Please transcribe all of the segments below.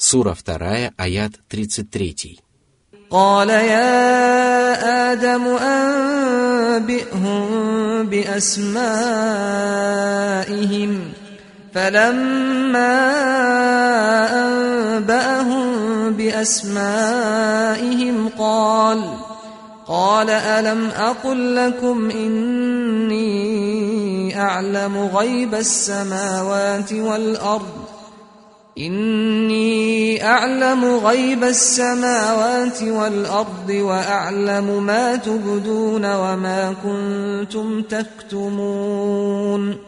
Сура 2, аят 33. قال يا آدم أنبئهم بأسمائهم فلما أنبأهم بأسمائهم قال قال ألم أقل لكم إني أعلم غيب السماوات والأرض إني أعلم غيب السماوات والأرض وأعلم ما تبدون وما كنتم تكتمون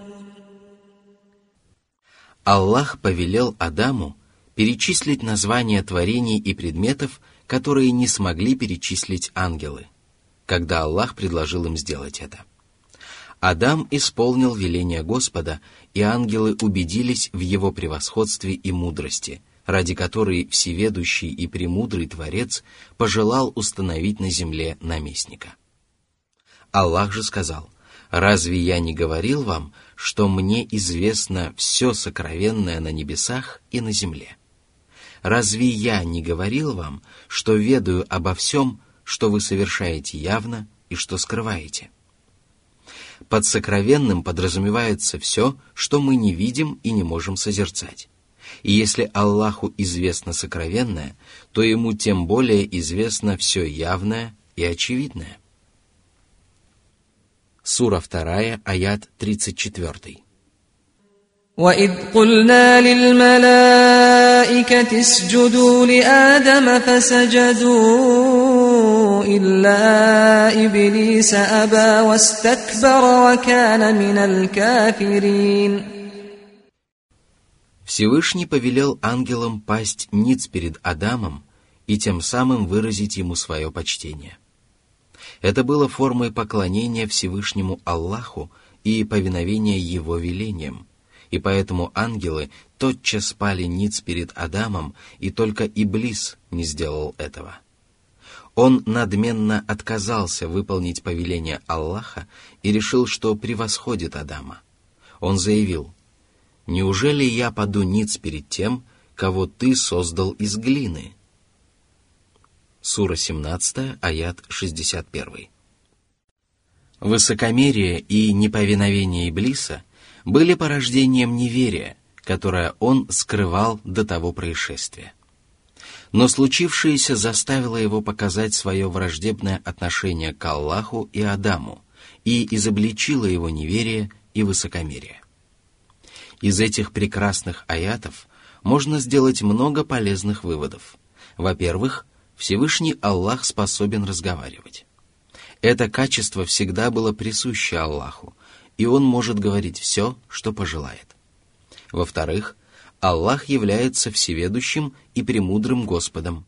Аллах повелел Адаму перечислить названия творений и предметов, которые не смогли перечислить ангелы, когда Аллах предложил им сделать это. Адам исполнил веление Господа, и ангелы убедились в его превосходстве и мудрости, ради которой всеведущий и премудрый Творец пожелал установить на земле наместника. Аллах же сказал, «Разве я не говорил вам, что мне известно все сокровенное на небесах и на земле?» Разве я не говорил вам, что ведаю обо всем, что вы совершаете явно и что скрываете? Под сокровенным подразумевается все, что мы не видим и не можем созерцать. И если Аллаху известно сокровенное, то ему тем более известно все явное и очевидное. Сура 2, аят 34. وإذ قلنا للملائكة اسجدوا لآدم فسجدوا إلا إبليس أبى واستكبر وكان من الكافرين Всевышний повелел ангелам пасть ниц перед Адамом и тем самым выразить ему свое почтение. Это было формой поклонения Всевышнему Аллаху и повиновения Его велениям, и поэтому ангелы тотчас пали ниц перед Адамом, и только Иблис не сделал этого. Он надменно отказался выполнить повеление Аллаха и решил, что превосходит Адама. Он заявил, «Неужели я паду ниц перед тем, кого ты создал из глины?» Сура 17, аят 61. Высокомерие и неповиновение Иблиса – были порождением неверия, которое он скрывал до того происшествия. Но случившееся заставило его показать свое враждебное отношение к Аллаху и Адаму и изобличило его неверие и высокомерие. Из этих прекрасных аятов можно сделать много полезных выводов. Во-первых, Всевышний Аллах способен разговаривать. Это качество всегда было присуще Аллаху, и он может говорить все, что пожелает. Во-вторых, Аллах является всеведущим и премудрым Господом.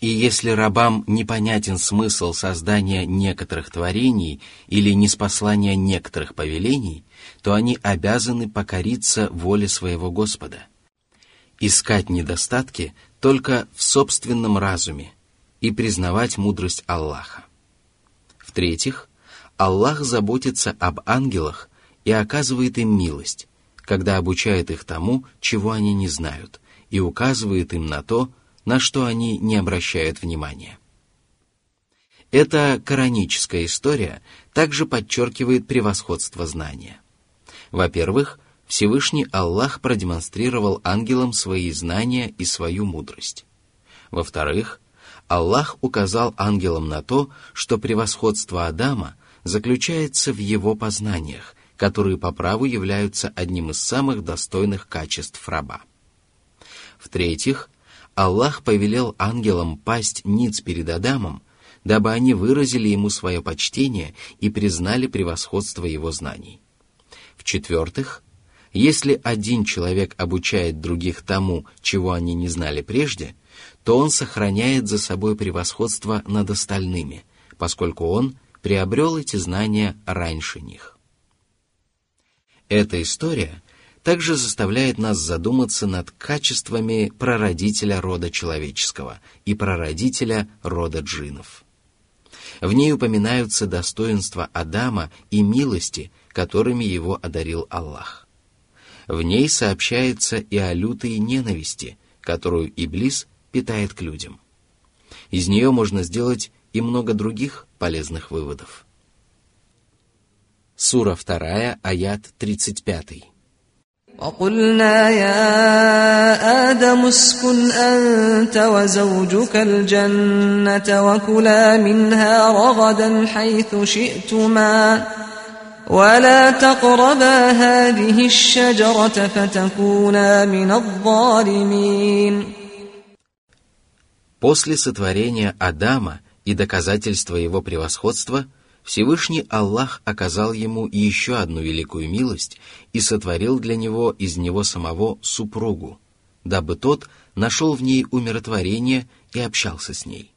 И если рабам непонятен смысл создания некоторых творений или неспослания некоторых повелений, то они обязаны покориться воле своего Господа. Искать недостатки только в собственном разуме и признавать мудрость Аллаха. В-третьих, Аллах заботится об ангелах и оказывает им милость, когда обучает их тому, чего они не знают, и указывает им на то, на что они не обращают внимания. Эта кораническая история также подчеркивает превосходство знания. Во-первых, Всевышний Аллах продемонстрировал ангелам свои знания и свою мудрость. Во-вторых, Аллах указал ангелам на то, что превосходство Адама заключается в его познаниях, которые по праву являются одним из самых достойных качеств раба. В-третьих, Аллах повелел ангелам пасть ниц перед Адамом, дабы они выразили ему свое почтение и признали превосходство его знаний. В-четвертых, если один человек обучает других тому, чего они не знали прежде, то он сохраняет за собой превосходство над остальными, поскольку он приобрел эти знания раньше них. Эта история также заставляет нас задуматься над качествами прародителя рода человеческого и прародителя рода джинов. В ней упоминаются достоинства Адама и милости, которыми его одарил Аллах. В ней сообщается и о лютой ненависти, которую Иблис питает к людям. Из нее можно сделать и много других полезных выводов. Сура 2, аят 35. وقلنا يا آدم اسكن أنت وزوجك الجنة وكلا منها رغدا حيث شئتما ولا تقربا هذه الشجرة فتكونا من الظالمين После сотворения Адама и доказательства его превосходства – Всевышний Аллах оказал ему еще одну великую милость и сотворил для него из него самого супругу, дабы тот нашел в ней умиротворение и общался с ней.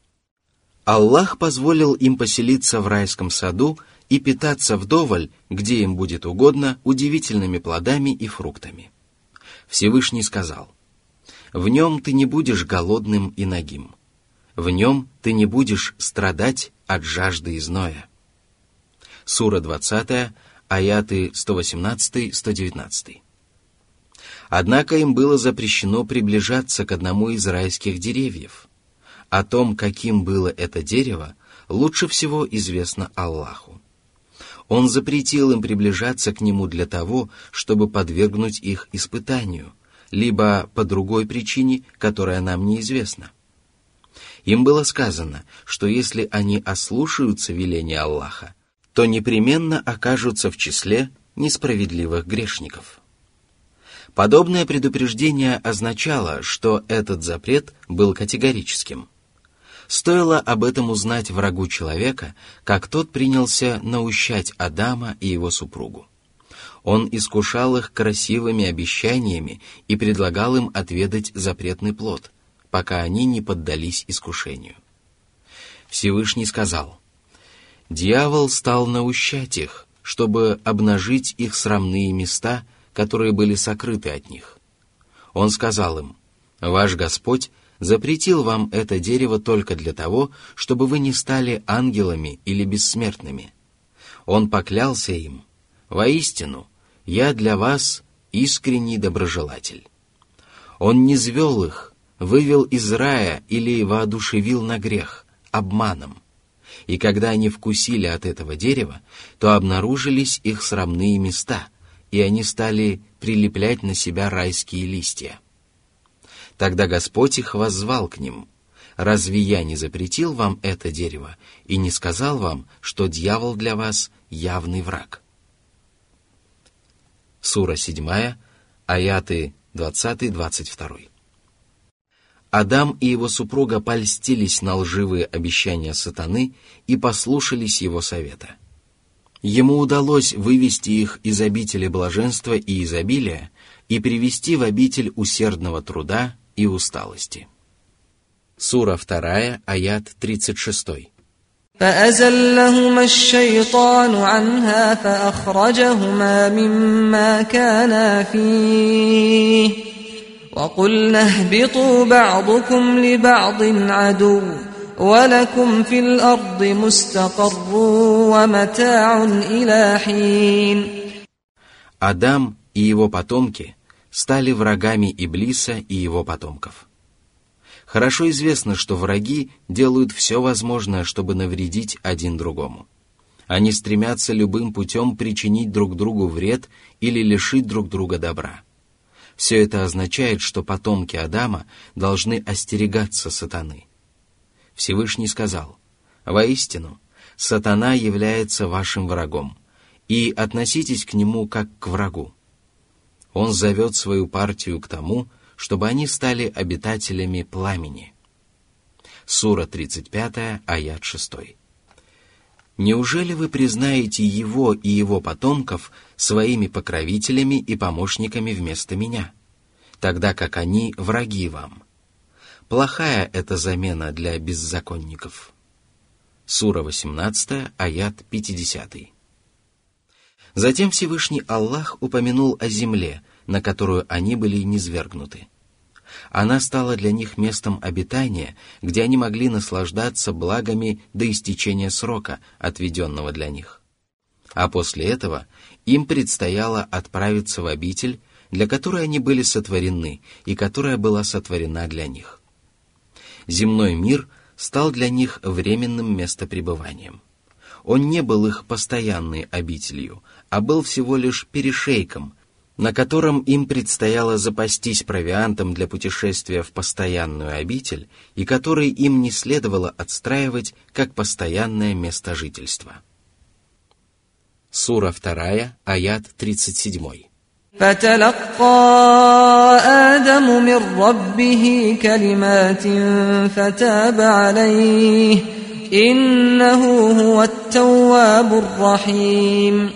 Аллах позволил им поселиться в райском саду и питаться вдоволь, где им будет угодно, удивительными плодами и фруктами. Всевышний сказал, «В нем ты не будешь голодным и нагим. В нем ты не будешь страдать от жажды и зноя сура 20, аяты 118-119. Однако им было запрещено приближаться к одному из райских деревьев. О том, каким было это дерево, лучше всего известно Аллаху. Он запретил им приближаться к нему для того, чтобы подвергнуть их испытанию, либо по другой причине, которая нам неизвестна. Им было сказано, что если они ослушаются веления Аллаха, то непременно окажутся в числе несправедливых грешников. Подобное предупреждение означало, что этот запрет был категорическим. Стоило об этом узнать врагу человека, как тот принялся наущать Адама и его супругу. Он искушал их красивыми обещаниями и предлагал им отведать запретный плод, пока они не поддались искушению. Всевышний сказал – дьявол стал наущать их, чтобы обнажить их срамные места, которые были сокрыты от них. Он сказал им, «Ваш Господь запретил вам это дерево только для того, чтобы вы не стали ангелами или бессмертными. Он поклялся им, «Воистину, я для вас искренний доброжелатель». Он не звел их, вывел из рая или воодушевил на грех, обманом – и когда они вкусили от этого дерева, то обнаружились их срамные места, и они стали прилеплять на себя райские листья. Тогда Господь их воззвал к ним. «Разве я не запретил вам это дерево и не сказал вам, что дьявол для вас явный враг?» Сура 7, аяты 20-22. Адам и его супруга польстились на лживые обещания сатаны и послушались его совета. Ему удалось вывести их из обители блаженства и изобилия и привести в обитель усердного труда и усталости. Сура 2, аят 36. فأزلهما الشيطان عنها فأخرجهما مما كانا فيه وقلنا اهبطوا بعضكم لبعض عدو ولكم في الأرض مستقر ومتاع إلى حين Адам и его потомки стали врагами Иблиса и его потомков. Хорошо известно, что враги делают все возможное, чтобы навредить один другому. Они стремятся любым путем причинить друг другу вред или лишить друг друга добра. все это означает, что потомки Адама должны остерегаться сатаны. Всевышний сказал, «Воистину, сатана является вашим врагом, и относитесь к нему как к врагу. Он зовет свою партию к тому, чтобы они стали обитателями пламени». Сура 35, аят 6. Неужели вы признаете его и его потомков своими покровителями и помощниками вместо меня, тогда как они враги вам? Плохая это замена для беззаконников. Сура 18, аят 50. Затем Всевышний Аллах упомянул о земле, на которую они были низвергнуты. Она стала для них местом обитания, где они могли наслаждаться благами до истечения срока, отведенного для них. А после этого им предстояло отправиться в обитель, для которой они были сотворены и которая была сотворена для них. Земной мир стал для них временным местопребыванием. Он не был их постоянной обителью, а был всего лишь перешейком, на котором им предстояло запастись провиантом для путешествия в постоянную обитель и который им не следовало отстраивать как постоянное место жительства. Сура 2, аят 37. فتلقى آدم من ربه كلمات فتاب عليه إنه هو التواب الرحيم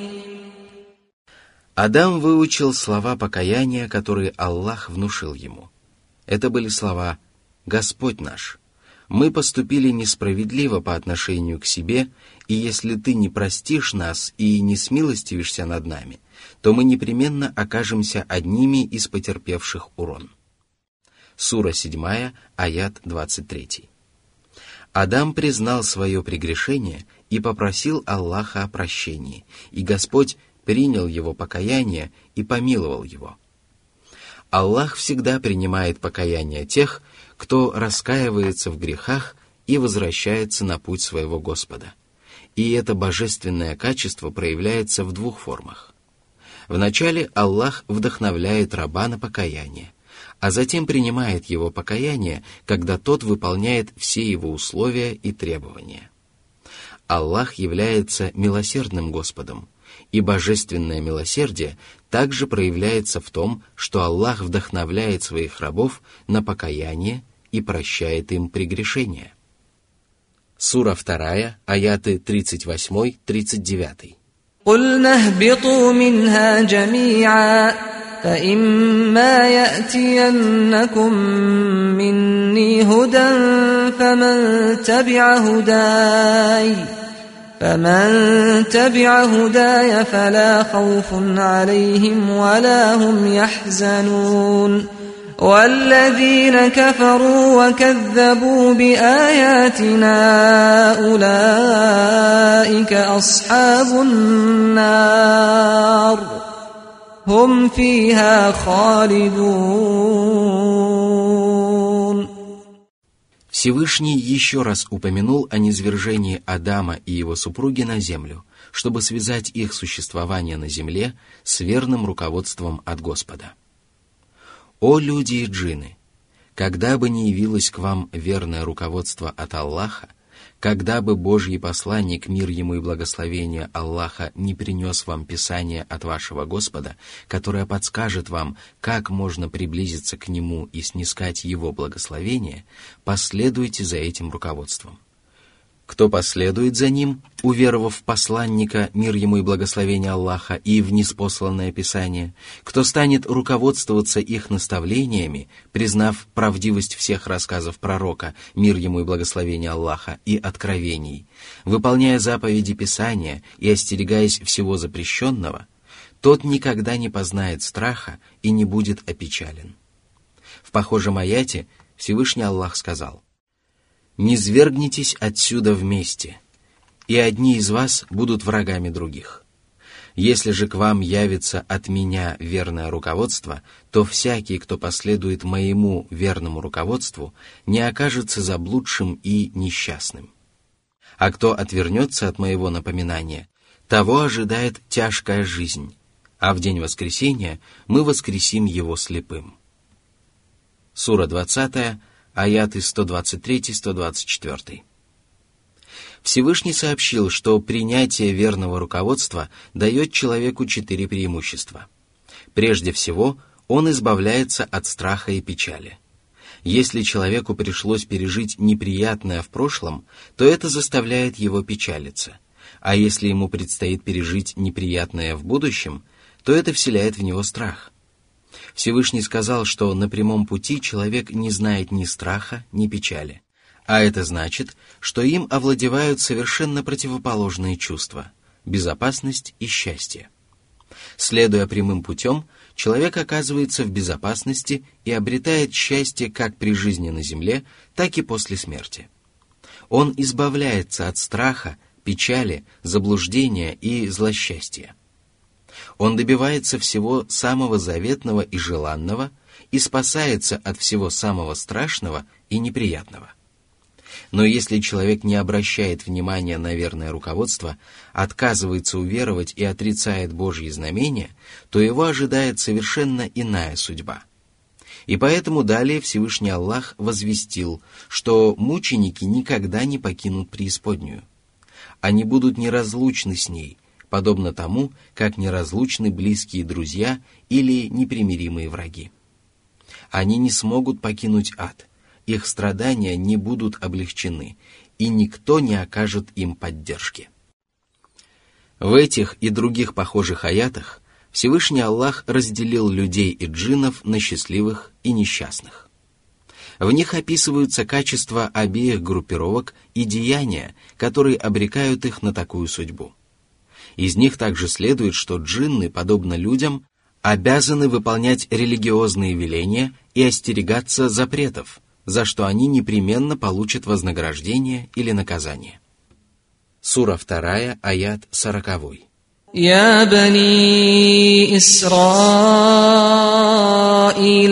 Адам выучил слова покаяния, которые Аллах внушил ему. Это были слова «Господь наш, мы поступили несправедливо по отношению к себе, и если ты не простишь нас и не смилостивишься над нами, то мы непременно окажемся одними из потерпевших урон». Сура 7, аят 23. Адам признал свое прегрешение и попросил Аллаха о прощении, и Господь принял его покаяние и помиловал его. Аллах всегда принимает покаяние тех, кто раскаивается в грехах и возвращается на путь своего Господа. И это божественное качество проявляется в двух формах. Вначале Аллах вдохновляет раба на покаяние, а затем принимает его покаяние, когда тот выполняет все его условия и требования. Аллах является милосердным Господом – и божественное милосердие также проявляется в том, что Аллах вдохновляет своих рабов на покаяние и прощает им прегрешения. Сура 2, аяты 38-39. قلنا اهبطوا منها جميعا فإما يأتينكم مني هدى فمن تبع هداي فمن تبع هداي فلا خوف عليهم ولا هم يحزنون والذين كفروا وكذبوا باياتنا اولئك اصحاب النار هم فيها خالدون Всевышний еще раз упомянул о низвержении Адама и его супруги на землю, чтобы связать их существование на земле с верным руководством от Господа. «О люди и джины! Когда бы ни явилось к вам верное руководство от Аллаха, когда бы Божий посланник, мир ему и благословение Аллаха, не принес вам Писание от вашего Господа, которое подскажет вам, как можно приблизиться к Нему и снискать Его благословение, последуйте за этим руководством. Кто последует за ним, уверовав в посланника, мир ему и благословение Аллаха, и в неспосланное Писание, кто станет руководствоваться их наставлениями, признав правдивость всех рассказов пророка, мир ему и благословение Аллаха, и откровений, выполняя заповеди Писания и остерегаясь всего запрещенного, тот никогда не познает страха и не будет опечален. В похожем аяте Всевышний Аллах сказал – не свергнитесь отсюда вместе, и одни из вас будут врагами других. Если же к вам явится от меня верное руководство, то всякий, кто последует моему верному руководству, не окажется заблудшим и несчастным. А кто отвернется от моего напоминания, того ожидает тяжкая жизнь, а в день воскресения мы воскресим его слепым. Сура 20, аяты 123-124. Всевышний сообщил, что принятие верного руководства дает человеку четыре преимущества. Прежде всего, он избавляется от страха и печали. Если человеку пришлось пережить неприятное в прошлом, то это заставляет его печалиться. А если ему предстоит пережить неприятное в будущем, то это вселяет в него страх – Всевышний сказал, что на прямом пути человек не знает ни страха, ни печали. А это значит, что им овладевают совершенно противоположные чувства – безопасность и счастье. Следуя прямым путем, человек оказывается в безопасности и обретает счастье как при жизни на земле, так и после смерти. Он избавляется от страха, печали, заблуждения и злосчастья. Он добивается всего самого заветного и желанного и спасается от всего самого страшного и неприятного. Но если человек не обращает внимания на верное руководство, отказывается уверовать и отрицает Божьи знамения, то его ожидает совершенно иная судьба. И поэтому далее Всевышний Аллах возвестил, что мученики никогда не покинут преисподнюю. Они будут неразлучны с ней, подобно тому, как неразлучны близкие друзья или непримиримые враги. Они не смогут покинуть ад, их страдания не будут облегчены, и никто не окажет им поддержки. В этих и других похожих аятах Всевышний Аллах разделил людей и джиннов на счастливых и несчастных. В них описываются качества обеих группировок и деяния, которые обрекают их на такую судьбу. Из них также следует, что джинны, подобно людям, обязаны выполнять религиозные веления и остерегаться запретов, за что они непременно получат вознаграждение или наказание. Сура 2, аят 40. يا بني إسرائيل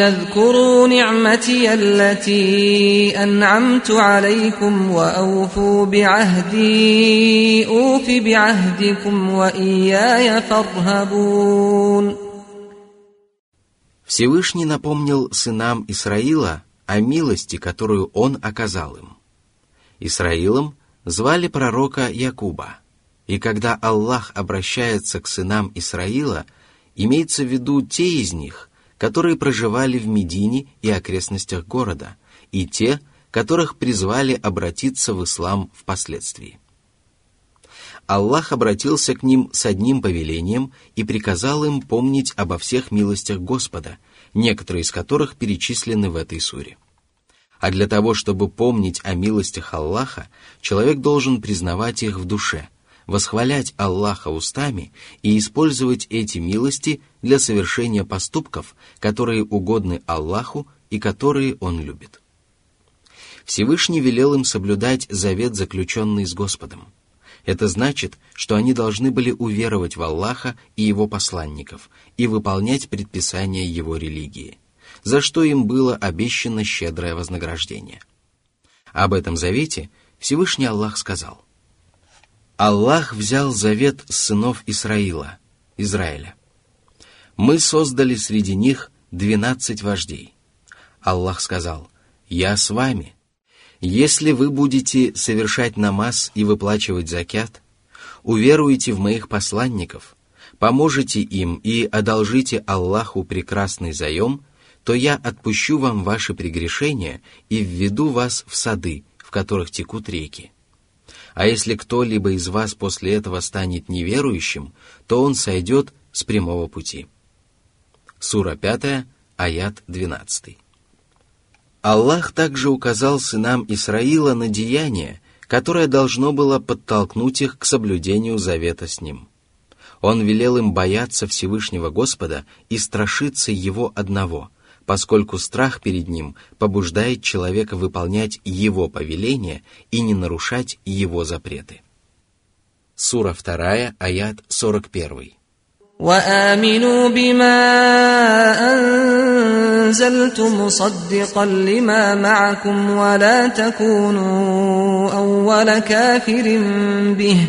اذكروا نعمتي التي أنعمت عليكم وأوفوا بعهدي أوف بعهدكم وإياي فارهبون Всевышний напомнил сынам Исраила о милости, которую он оказал им. Исраилом звали пророка Якуба – и когда Аллах обращается к сынам Исраила, имеется в виду те из них, которые проживали в Медине и окрестностях города, и те, которых призвали обратиться в ислам впоследствии. Аллах обратился к ним с одним повелением и приказал им помнить обо всех милостях Господа, некоторые из которых перечислены в этой суре. А для того, чтобы помнить о милостях Аллаха, человек должен признавать их в душе – восхвалять Аллаха устами и использовать эти милости для совершения поступков, которые угодны Аллаху и которые Он любит. Всевышний велел им соблюдать завет, заключенный с Господом. Это значит, что они должны были уверовать в Аллаха и Его посланников и выполнять предписания Его религии, за что им было обещано щедрое вознаграждение. Об этом завете Всевышний Аллах сказал – Аллах взял завет сынов Исраила, Израиля. Мы создали среди них двенадцать вождей. Аллах сказал, «Я с вами. Если вы будете совершать намаз и выплачивать закят, уверуете в моих посланников, поможете им и одолжите Аллаху прекрасный заем, то я отпущу вам ваши прегрешения и введу вас в сады, в которых текут реки. А если кто-либо из вас после этого станет неверующим, то он сойдет с прямого пути. Сура 5, аят 12. Аллах также указал сынам Исраила на деяние, которое должно было подтолкнуть их к соблюдению завета с ним. Он велел им бояться Всевышнего Господа и страшиться Его одного – поскольку страх перед ним побуждает человека выполнять его повеления и не нарушать его запреты. Сура 2, аят 41. وآمنوا بما أنزلت مصدقا لما معكم ولا تكونوا أول كافر به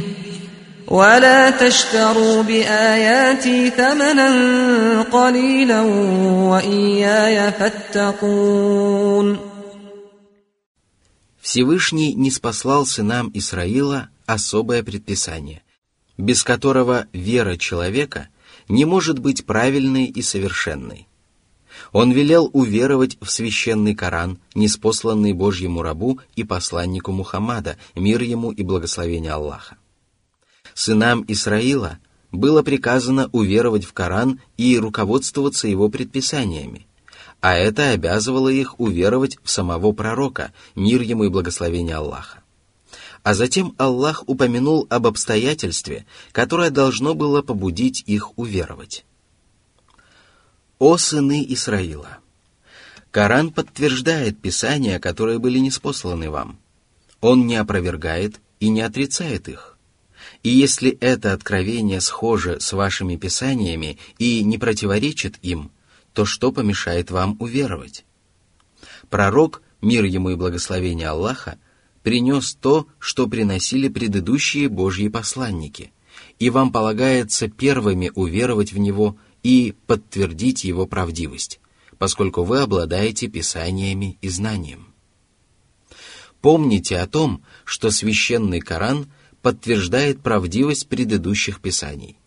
ولا تشتروا بآياتي ثمنا قليلا وإياي فاتقون Всевышний не спаслал сынам Исраила особое предписание, без которого вера человека не может быть правильной и совершенной. Он велел уверовать в священный Коран, неспосланный Божьему рабу и посланнику Мухаммада, мир ему и благословение Аллаха сынам Исраила было приказано уверовать в Коран и руководствоваться его предписаниями, а это обязывало их уверовать в самого пророка, мир ему и благословение Аллаха. А затем Аллах упомянул об обстоятельстве, которое должно было побудить их уверовать. «О сыны Исраила! Коран подтверждает Писания, которые были неспосланы вам. Он не опровергает и не отрицает их И если это откровение схоже с вашими писаниями и не противоречит им, то что помешает вам уверовать? Пророк, мир ему и благословение Аллаха, принес то, что приносили предыдущие Божьи посланники, и вам полагается первыми уверовать в него и подтвердить его правдивость, поскольку вы обладаете писаниями и знанием. Помните о том, что священный Коран подтверждает правдивость предыдущих писаний.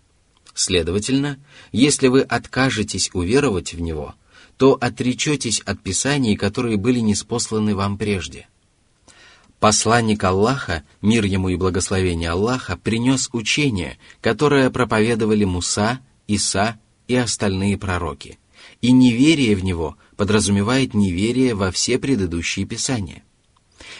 Следовательно, если вы откажетесь уверовать в него, то отречетесь от писаний, которые были неспосланы вам прежде. Посланник Аллаха, мир ему и благословение Аллаха, принес учение, которое проповедовали Муса, Иса и остальные пророки. И неверие в него подразумевает неверие во все предыдущие писания –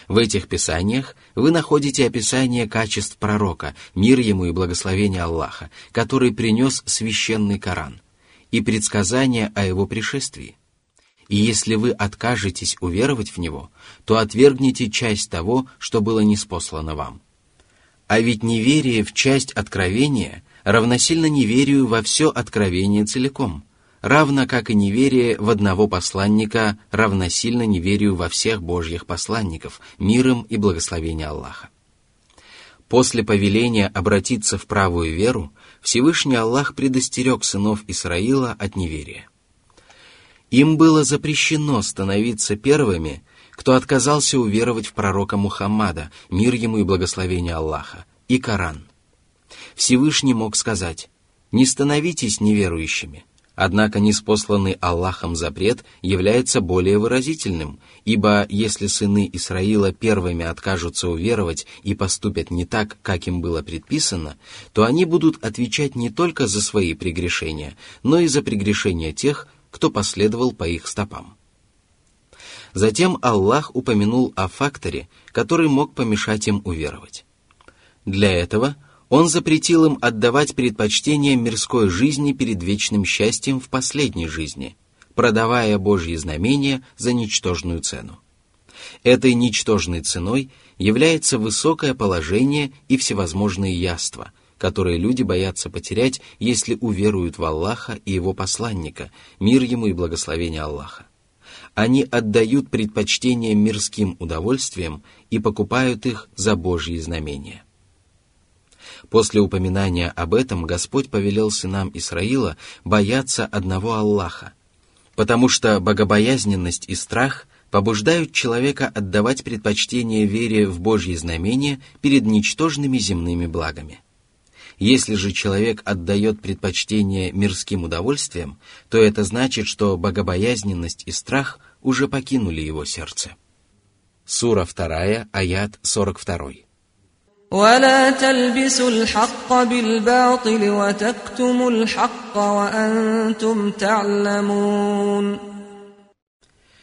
в этих писаниях вы находите описание качеств пророка, мир ему и благословение Аллаха, который принес священный Коран, и предсказания о его пришествии. И если вы откажетесь уверовать в него, то отвергнете часть того, что было неспослано вам. А ведь неверие в часть откровения равносильно неверию во все откровение целиком – равно как и неверие в одного посланника равносильно неверию во всех Божьих посланников, миром и благословения Аллаха. После повеления обратиться в правую веру, Всевышний Аллах предостерег сынов Исраила от неверия. Им было запрещено становиться первыми, кто отказался уверовать в пророка Мухаммада, мир ему и благословение Аллаха, и Коран. Всевышний мог сказать, «Не становитесь неверующими», Однако неспосланный Аллахом запрет является более выразительным, ибо если сыны Исраила первыми откажутся уверовать и поступят не так, как им было предписано, то они будут отвечать не только за свои прегрешения, но и за прегрешения тех, кто последовал по их стопам. Затем Аллах упомянул о факторе, который мог помешать им уверовать. Для этого – он запретил им отдавать предпочтение мирской жизни перед вечным счастьем в последней жизни, продавая Божьи знамения за ничтожную цену. Этой ничтожной ценой является высокое положение и всевозможные яства, которые люди боятся потерять, если уверуют в Аллаха и Его посланника, мир ему и благословение Аллаха. Они отдают предпочтение мирским удовольствиям и покупают их за Божьи знамения – После упоминания об этом Господь повелел сынам Исраила бояться одного Аллаха, потому что богобоязненность и страх побуждают человека отдавать предпочтение вере в Божьи знамения перед ничтожными земными благами. Если же человек отдает предпочтение мирским удовольствиям, то это значит, что богобоязненность и страх уже покинули его сердце. Сура 2, аят 42. ولا تلبسوا الحق بالباطل وتكتموا الحق وأنتم تعلمون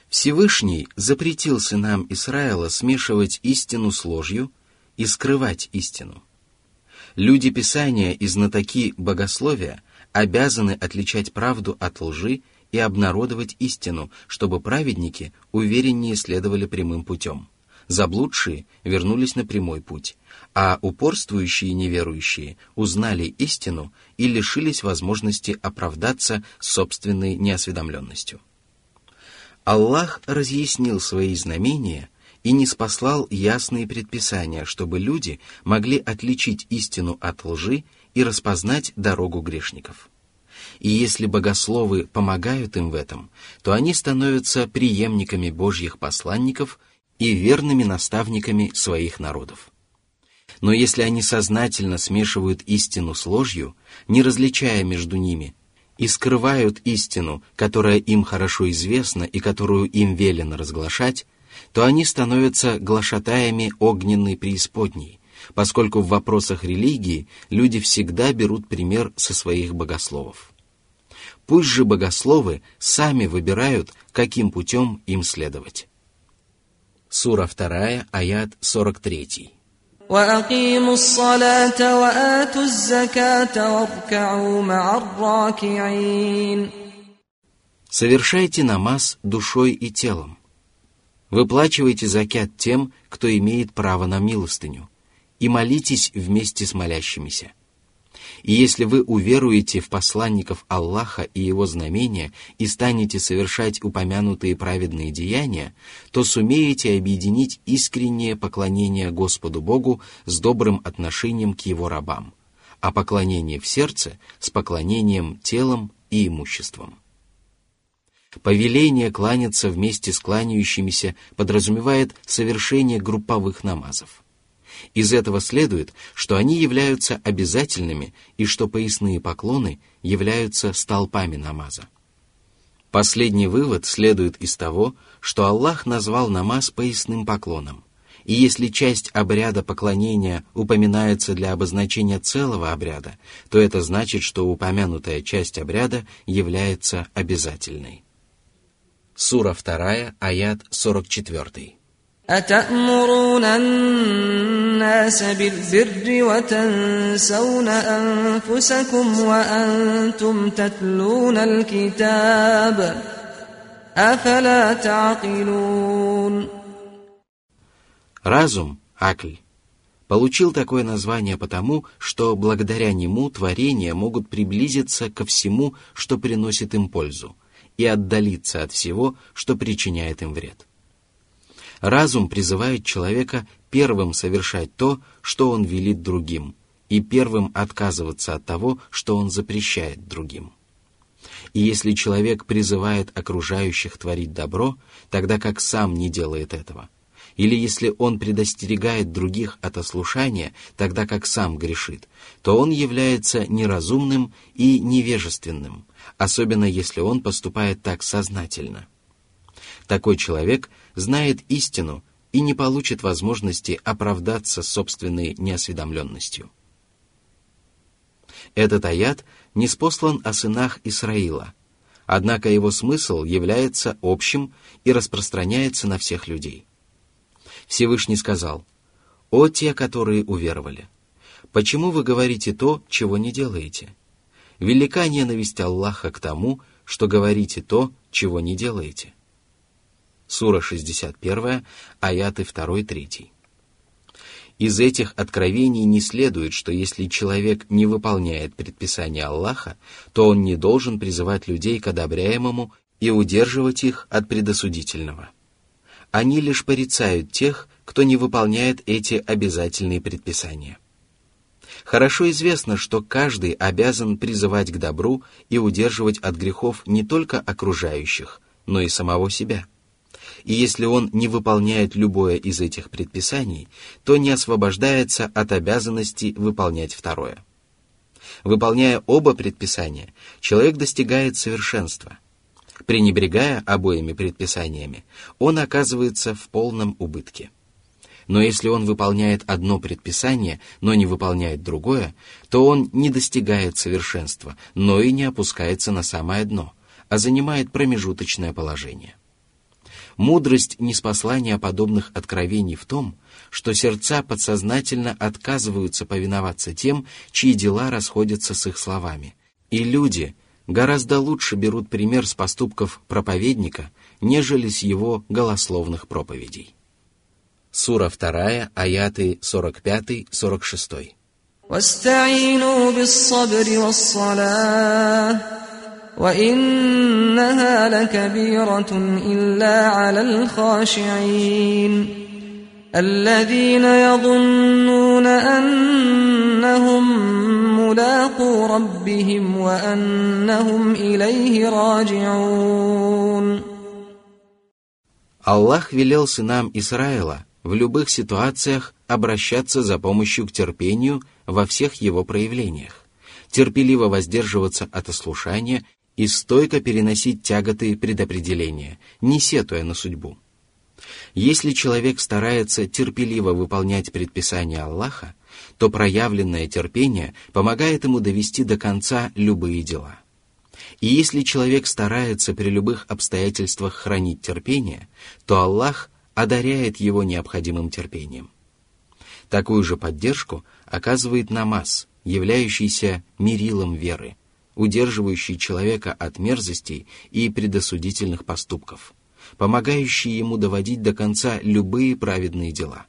Всевышний запретил сынам Израиля смешивать истину с ложью и скрывать истину. Люди Писания и знатоки богословия обязаны отличать правду от лжи и обнародовать истину, чтобы праведники увереннее следовали прямым путем. Заблудшие вернулись на прямой путь, а упорствующие неверующие узнали истину и лишились возможности оправдаться собственной неосведомленностью. Аллах разъяснил свои знамения и не спаслал ясные предписания, чтобы люди могли отличить истину от лжи и распознать дорогу грешников. И если богословы помогают им в этом, то они становятся преемниками Божьих посланников и верными наставниками своих народов. Но если они сознательно смешивают истину с ложью, не различая между ними, и скрывают истину, которая им хорошо известна и которую им велено разглашать, то они становятся глашатаями огненной преисподней, поскольку в вопросах религии люди всегда берут пример со своих богословов. Пусть же богословы сами выбирают, каким путем им следовать. Сура 2, аят 43. Совершайте намаз душой и телом. Выплачивайте закят тем, кто имеет право на милостыню, и молитесь вместе с молящимися. И если вы уверуете в посланников Аллаха и его знамения и станете совершать упомянутые праведные деяния, то сумеете объединить искреннее поклонение Господу Богу с добрым отношением к его рабам, а поклонение в сердце с поклонением телом и имуществом. Повеление кланяться вместе с кланяющимися подразумевает совершение групповых намазов – из этого следует, что они являются обязательными и что поясные поклоны являются столпами намаза. Последний вывод следует из того, что Аллах назвал намаз поясным поклоном. И если часть обряда поклонения упоминается для обозначения целого обряда, то это значит, что упомянутая часть обряда является обязательной. Сура 2, аят 44. أتأمرون الناس بالبر وتنسون أنفسكم وأنتم تتلون الكتاب أفلا تعقلون Разум, Акль, получил такое название потому, что благодаря нему творения могут приблизиться ко всему, что приносит им пользу, и отдалиться от всего, что причиняет им вред. Разум призывает человека первым совершать то, что он велит другим, и первым отказываться от того, что он запрещает другим. И если человек призывает окружающих творить добро, тогда как сам не делает этого, или если он предостерегает других от ослушания, тогда как сам грешит, то он является неразумным и невежественным, особенно если он поступает так сознательно. Такой человек знает истину и не получит возможности оправдаться собственной неосведомленностью. Этот аят не спослан о сынах Исраила, однако его смысл является общим и распространяется на всех людей. Всевышний сказал, «О те, которые уверовали! Почему вы говорите то, чего не делаете? Велика ненависть Аллаха к тому, что говорите то, чего не делаете». Сура 61, аяты 2-3. Из этих откровений не следует, что если человек не выполняет предписания Аллаха, то он не должен призывать людей к одобряемому и удерживать их от предосудительного. Они лишь порицают тех, кто не выполняет эти обязательные предписания. Хорошо известно, что каждый обязан призывать к добру и удерживать от грехов не только окружающих, но и самого себя – и если он не выполняет любое из этих предписаний, то не освобождается от обязанности выполнять второе. Выполняя оба предписания, человек достигает совершенства. Пренебрегая обоими предписаниями, он оказывается в полном убытке. Но если он выполняет одно предписание, но не выполняет другое, то он не достигает совершенства, но и не опускается на самое дно, а занимает промежуточное положение. Мудрость неспослания подобных откровений в том, что сердца подсознательно отказываются повиноваться тем, чьи дела расходятся с их словами. И люди гораздо лучше берут пример с поступков проповедника, нежели с его голословных проповедей. Сура 2, аяты 45-46. واستعينوا بالصبر والصلاة وإنها لكبيرة إلا على الخاشعين الذين يظنون أنهم ملاقو ربهم وأنهم إليه راجعون Аллах велел сынам Израиля в любых ситуациях обращаться за помощью к терпению во всех его проявлениях, терпеливо воздерживаться от ослушания и стойко переносить тяготы предопределения, не сетуя на судьбу. Если человек старается терпеливо выполнять предписания Аллаха, то проявленное терпение помогает ему довести до конца любые дела. И если человек старается при любых обстоятельствах хранить терпение, то Аллах одаряет его необходимым терпением. Такую же поддержку оказывает намаз, являющийся мерилом веры, удерживающий человека от мерзостей и предосудительных поступков, помогающий ему доводить до конца любые праведные дела.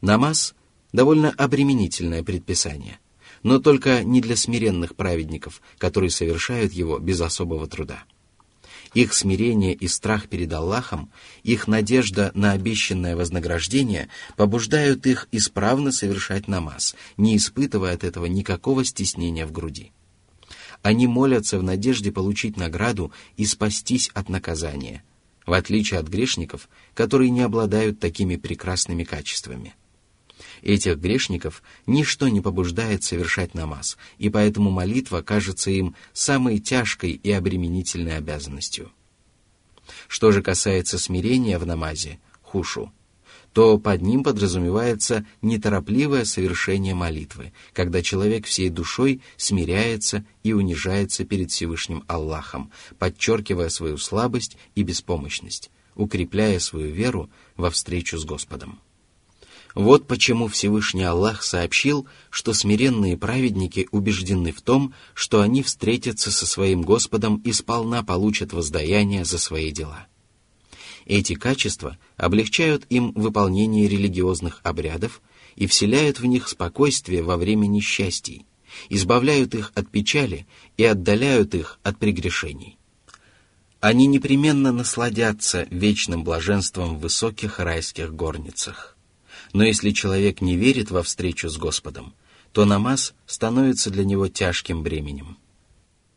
Намаз Довольно обременительное предписание, но только не для смиренных праведников, которые совершают его без особого труда. Их смирение и страх перед Аллахом, их надежда на обещанное вознаграждение побуждают их исправно совершать намаз, не испытывая от этого никакого стеснения в груди. Они молятся в надежде получить награду и спастись от наказания, в отличие от грешников, которые не обладают такими прекрасными качествами. Этих грешников ничто не побуждает совершать намаз, и поэтому молитва кажется им самой тяжкой и обременительной обязанностью. Что же касается смирения в намазе, хушу, то под ним подразумевается неторопливое совершение молитвы, когда человек всей душой смиряется и унижается перед Всевышним Аллахом, подчеркивая свою слабость и беспомощность, укрепляя свою веру во встречу с Господом. Вот почему Всевышний Аллах сообщил, что смиренные праведники убеждены в том, что они встретятся со своим Господом и сполна получат воздаяние за свои дела. Эти качества облегчают им выполнение религиозных обрядов и вселяют в них спокойствие во время несчастий, избавляют их от печали и отдаляют их от прегрешений. Они непременно насладятся вечным блаженством в высоких райских горницах. Но если человек не верит во встречу с Господом, то намаз становится для него тяжким бременем –